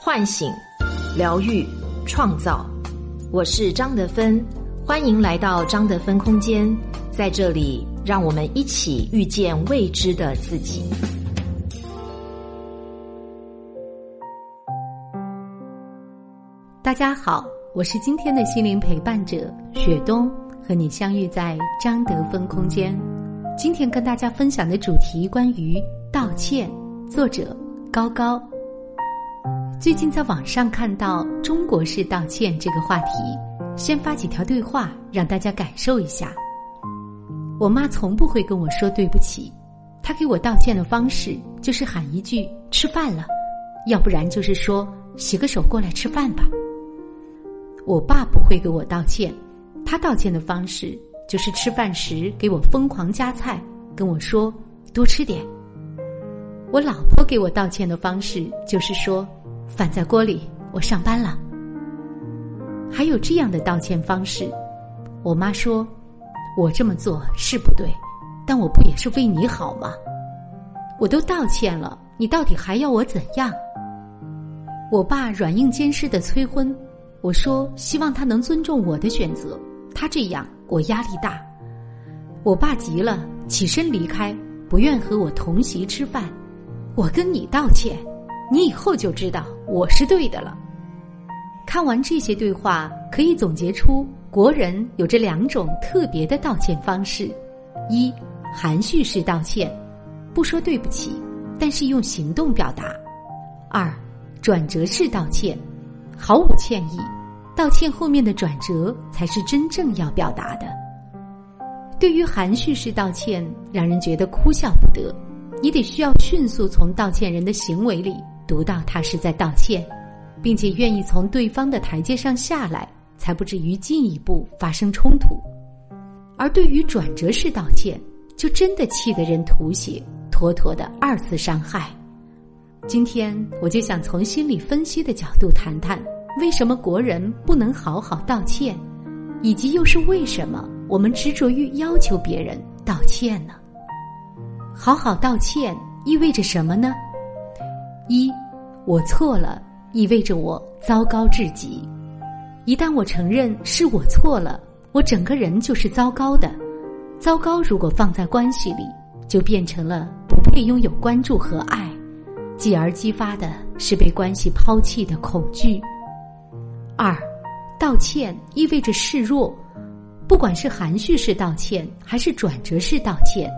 唤醒、疗愈、创造。我是张德芬，欢迎来到张德芬空间。在这里，让我们一起遇见未知的自己。大家好，我是今天的心灵陪伴者雪冬，和你相遇在张德芬空间。今天跟大家分享的主题关于道歉，作者高高。最近在网上看到“中国式道歉”这个话题，先发几条对话让大家感受一下。我妈从不会跟我说对不起，她给我道歉的方式就是喊一句“吃饭了”，要不然就是说“洗个手过来吃饭吧”。我爸不会给我道歉，他道歉的方式就是吃饭时给我疯狂夹菜，跟我说“多吃点”。我老婆给我道歉的方式就是说。饭在锅里，我上班了。还有这样的道歉方式，我妈说：“我这么做是不对，但我不也是为你好吗？我都道歉了，你到底还要我怎样？”我爸软硬兼施的催婚，我说希望他能尊重我的选择，他这样我压力大。我爸急了，起身离开，不愿和我同席吃饭。我跟你道歉。你以后就知道我是对的了。看完这些对话，可以总结出国人有着两种特别的道歉方式：一、含蓄式道歉，不说对不起，但是用行动表达；二、转折式道歉，毫无歉意，道歉后面的转折才是真正要表达的。对于含蓄式道歉，让人觉得哭笑不得，你得需要迅速从道歉人的行为里。读到他是在道歉，并且愿意从对方的台阶上下来，才不至于进一步发生冲突。而对于转折式道歉，就真的气得人吐血，妥妥的二次伤害。今天我就想从心理分析的角度谈谈，为什么国人不能好好道歉，以及又是为什么我们执着于要求别人道歉呢？好好道歉意味着什么呢？一，我错了，意味着我糟糕至极。一旦我承认是我错了，我整个人就是糟糕的。糟糕如果放在关系里，就变成了不配拥有关注和爱，继而激发的是被关系抛弃的恐惧。二，道歉意味着示弱，不管是含蓄式道歉还是转折式道歉，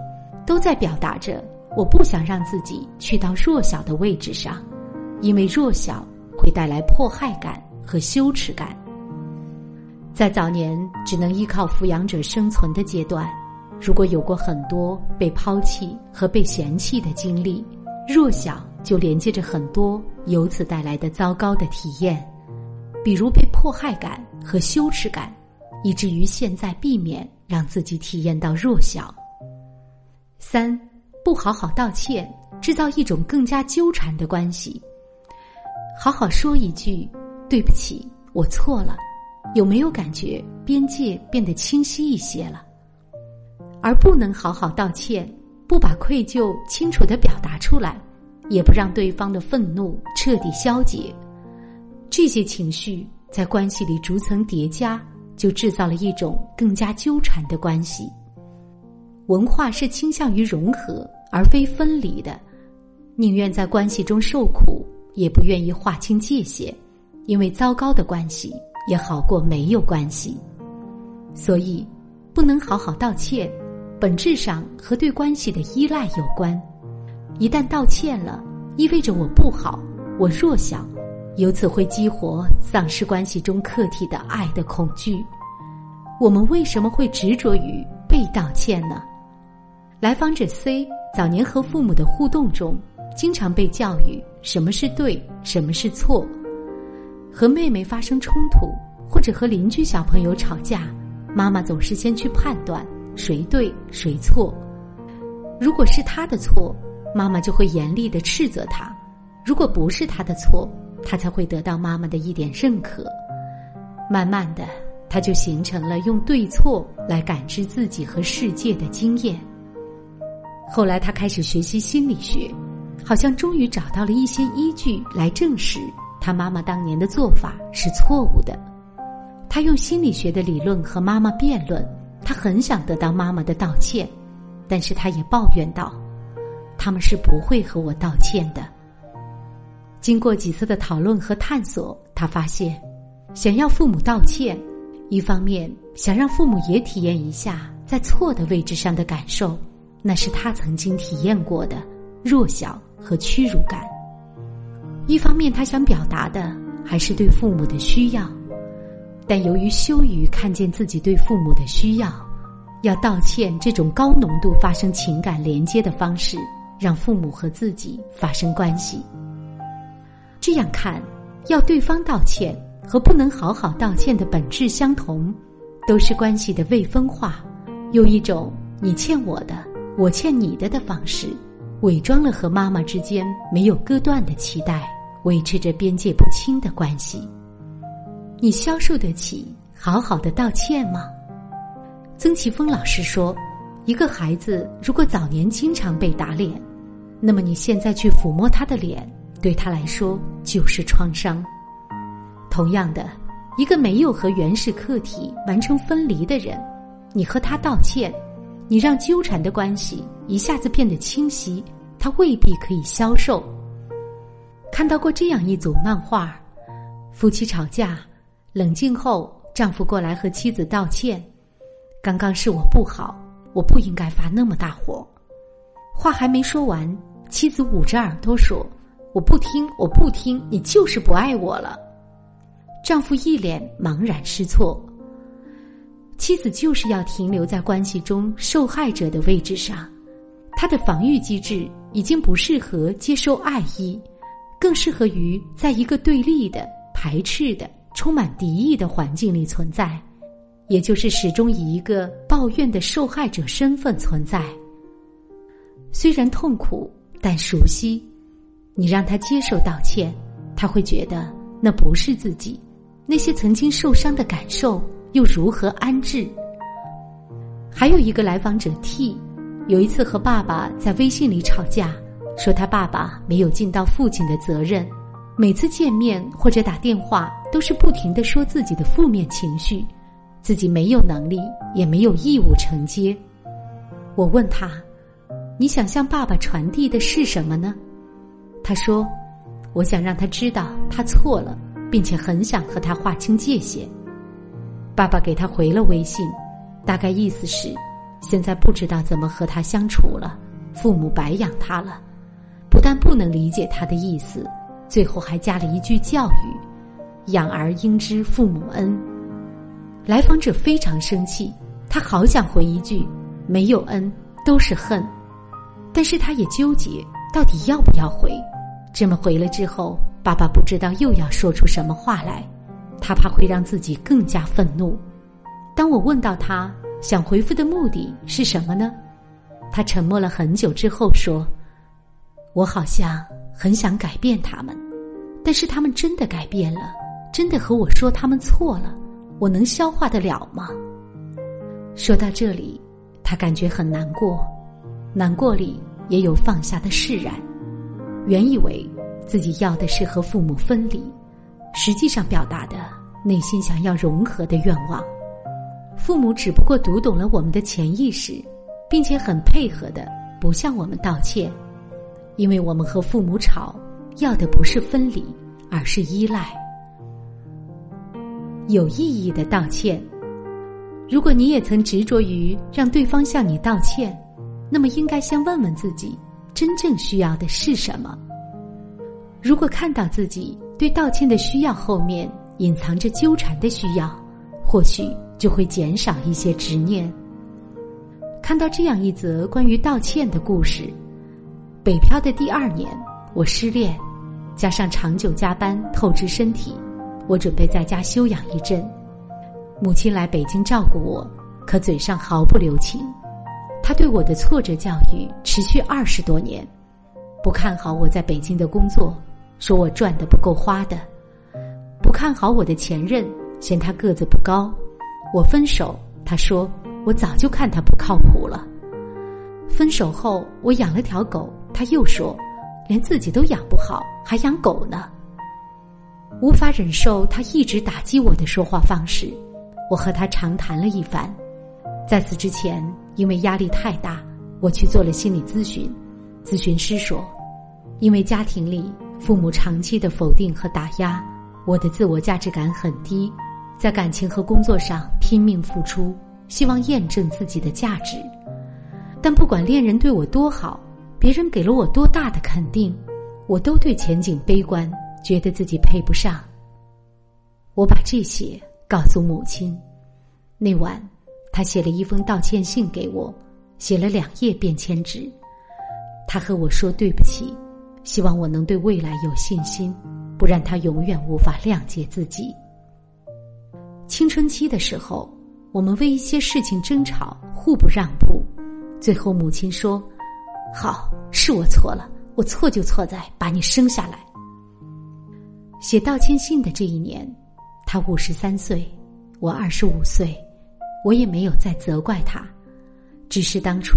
都在表达着。我不想让自己去到弱小的位置上，因为弱小会带来迫害感和羞耻感。在早年只能依靠抚养者生存的阶段，如果有过很多被抛弃和被嫌弃的经历，弱小就连接着很多由此带来的糟糕的体验，比如被迫害感和羞耻感，以至于现在避免让自己体验到弱小。三。不好好道歉，制造一种更加纠缠的关系。好好说一句“对不起，我错了”，有没有感觉边界变得清晰一些了？而不能好好道歉，不把愧疚清楚的表达出来，也不让对方的愤怒彻底消解，这些情绪在关系里逐层叠加，就制造了一种更加纠缠的关系。文化是倾向于融合而非分离的，宁愿在关系中受苦，也不愿意划清界限，因为糟糕的关系也好过没有关系。所以，不能好好道歉，本质上和对关系的依赖有关。一旦道歉了，意味着我不好，我弱小，由此会激活丧失关系中客体的爱的恐惧。我们为什么会执着于被道歉呢？来访者 C 早年和父母的互动中，经常被教育什么是对，什么是错。和妹妹发生冲突，或者和邻居小朋友吵架，妈妈总是先去判断谁对谁错。如果是他的错，妈妈就会严厉的斥责他；如果不是他的错，他才会得到妈妈的一点认可。慢慢的，他就形成了用对错来感知自己和世界的经验。后来，他开始学习心理学，好像终于找到了一些依据来证实他妈妈当年的做法是错误的。他用心理学的理论和妈妈辩论，他很想得到妈妈的道歉，但是他也抱怨道：“他们是不会和我道歉的。”经过几次的讨论和探索，他发现，想要父母道歉，一方面想让父母也体验一下在错的位置上的感受，那是他曾经体验过的弱小和屈辱感；一方面他想表达的还是对父母的需要。但由于羞于看见自己对父母的需要，要道歉这种高浓度发生情感连接的方式，让父母和自己发生关系。这样看，要对方道歉和不能好好道歉的本质相同，都是关系的未分化，用一种你欠我的，我欠你的的方式，伪装了和妈妈之间没有割断的期待，维持着边界不清的关系。你消受得起好好的道歉吗？曾奇峰老师说，一个孩子如果早年经常被打脸，那么你现在去抚摸他的脸，对他来说就是创伤。同样的，一个没有和原始客体完成分离的人，你和他道歉，你让纠缠的关系一下子变得清晰，他未必可以消受。看到过这样一组漫画，夫妻吵架。冷静后，丈夫过来和妻子道歉：“刚刚是我不好，我不应该发那么大火。”话还没说完，妻子捂着耳朵说：“我不听，我不听，你就是不爱我了。”丈夫一脸茫然失措。妻子就是要停留在关系中受害者的位置上，她的防御机制已经不适合接受爱意，更适合于在一个对立的、排斥的。充满敌意的环境里存在，也就是始终以一个抱怨的受害者身份存在。虽然痛苦，但熟悉。你让他接受道歉，他会觉得那不是自己。那些曾经受伤的感受又如何安置？还有一个来访者 T，有一次和爸爸在微信里吵架，说他爸爸没有尽到父亲的责任。每次见面或者打电话，都是不停的说自己的负面情绪，自己没有能力，也没有义务承接。我问他：“你想向爸爸传递的是什么呢？”他说：“我想让他知道他错了，并且很想和他划清界限。”爸爸给他回了微信，大概意思是：现在不知道怎么和他相处了，父母白养他了，不但不能理解他的意思。最后还加了一句教育：“养儿应知父母恩。”来访者非常生气，他好想回一句：“没有恩，都是恨。”但是他也纠结，到底要不要回。这么回了之后，爸爸不知道又要说出什么话来，他怕会让自己更加愤怒。当我问到他想回复的目的是什么呢？他沉默了很久之后说：“我好像……”很想改变他们，但是他们真的改变了，真的和我说他们错了，我能消化得了吗？说到这里，他感觉很难过，难过里也有放下的释然。原以为自己要的是和父母分离，实际上表达的内心想要融合的愿望。父母只不过读懂了我们的潜意识，并且很配合的不向我们道歉。因为我们和父母吵，要的不是分离，而是依赖。有意义的道歉。如果你也曾执着于让对方向你道歉，那么应该先问问自己，真正需要的是什么。如果看到自己对道歉的需要后面隐藏着纠缠的需要，或许就会减少一些执念。看到这样一则关于道歉的故事。北漂的第二年，我失恋，加上长久加班透支身体，我准备在家休养一阵。母亲来北京照顾我，可嘴上毫不留情。他对我的挫折教育持续二十多年，不看好我在北京的工作，说我赚的不够花的；不看好我的前任，嫌他个子不高。我分手，他说我早就看他不靠谱了。分手后，我养了条狗。他又说：“连自己都养不好，还养狗呢。”无法忍受他一直打击我的说话方式，我和他长谈了一番。在此之前，因为压力太大，我去做了心理咨询。咨询师说，因为家庭里父母长期的否定和打压，我的自我价值感很低，在感情和工作上拼命付出，希望验证自己的价值。但不管恋人对我多好，别人给了我多大的肯定，我都对前景悲观。觉得自己配不上，我把这些告诉母亲。那晚，他写了一封道歉信给我，写了两页便签纸。他和我说对不起，希望我能对未来有信心，不然他永远无法谅解自己。青春期的时候，我们为一些事情争吵，互不让步，最后母亲说：“好，是我错了，我错就错在把你生下来。”写道歉信的这一年，他五十三岁，我二十五岁，我也没有再责怪他，只是当初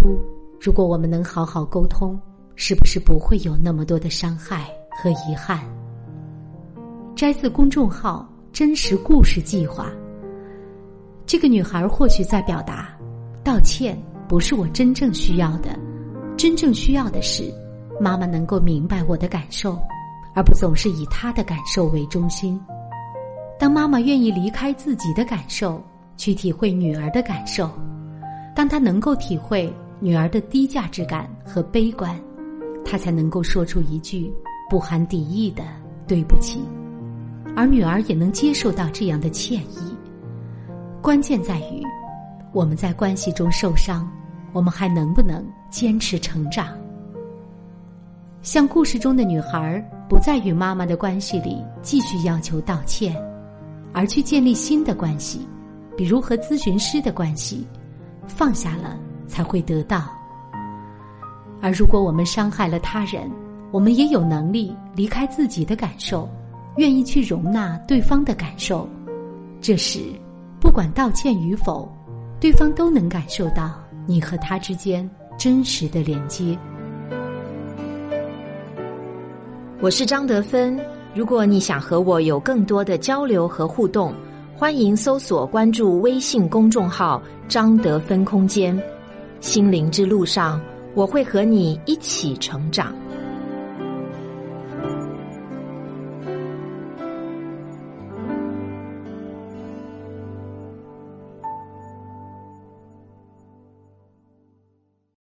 如果我们能好好沟通，是不是不会有那么多的伤害和遗憾？摘自公众号“真实故事计划”。这个女孩或许在表达，道歉不是我真正需要的，真正需要的是妈妈能够明白我的感受。而不总是以她的感受为中心。当妈妈愿意离开自己的感受，去体会女儿的感受；当她能够体会女儿的低价值感和悲观，他才能够说出一句不含敌意的对不起，而女儿也能接受到这样的歉意。关键在于，我们在关系中受伤，我们还能不能坚持成长？像故事中的女孩，不再与妈妈的关系里继续要求道歉，而去建立新的关系，比如和咨询师的关系，放下了才会得到。而如果我们伤害了他人，我们也有能力离开自己的感受，愿意去容纳对方的感受。这时，不管道歉与否，对方都能感受到你和他之间真实的连接。我是张德芬。如果你想和我有更多的交流和互动，欢迎搜索关注微信公众号“张德芬空间”。心灵之路上，我会和你一起成长。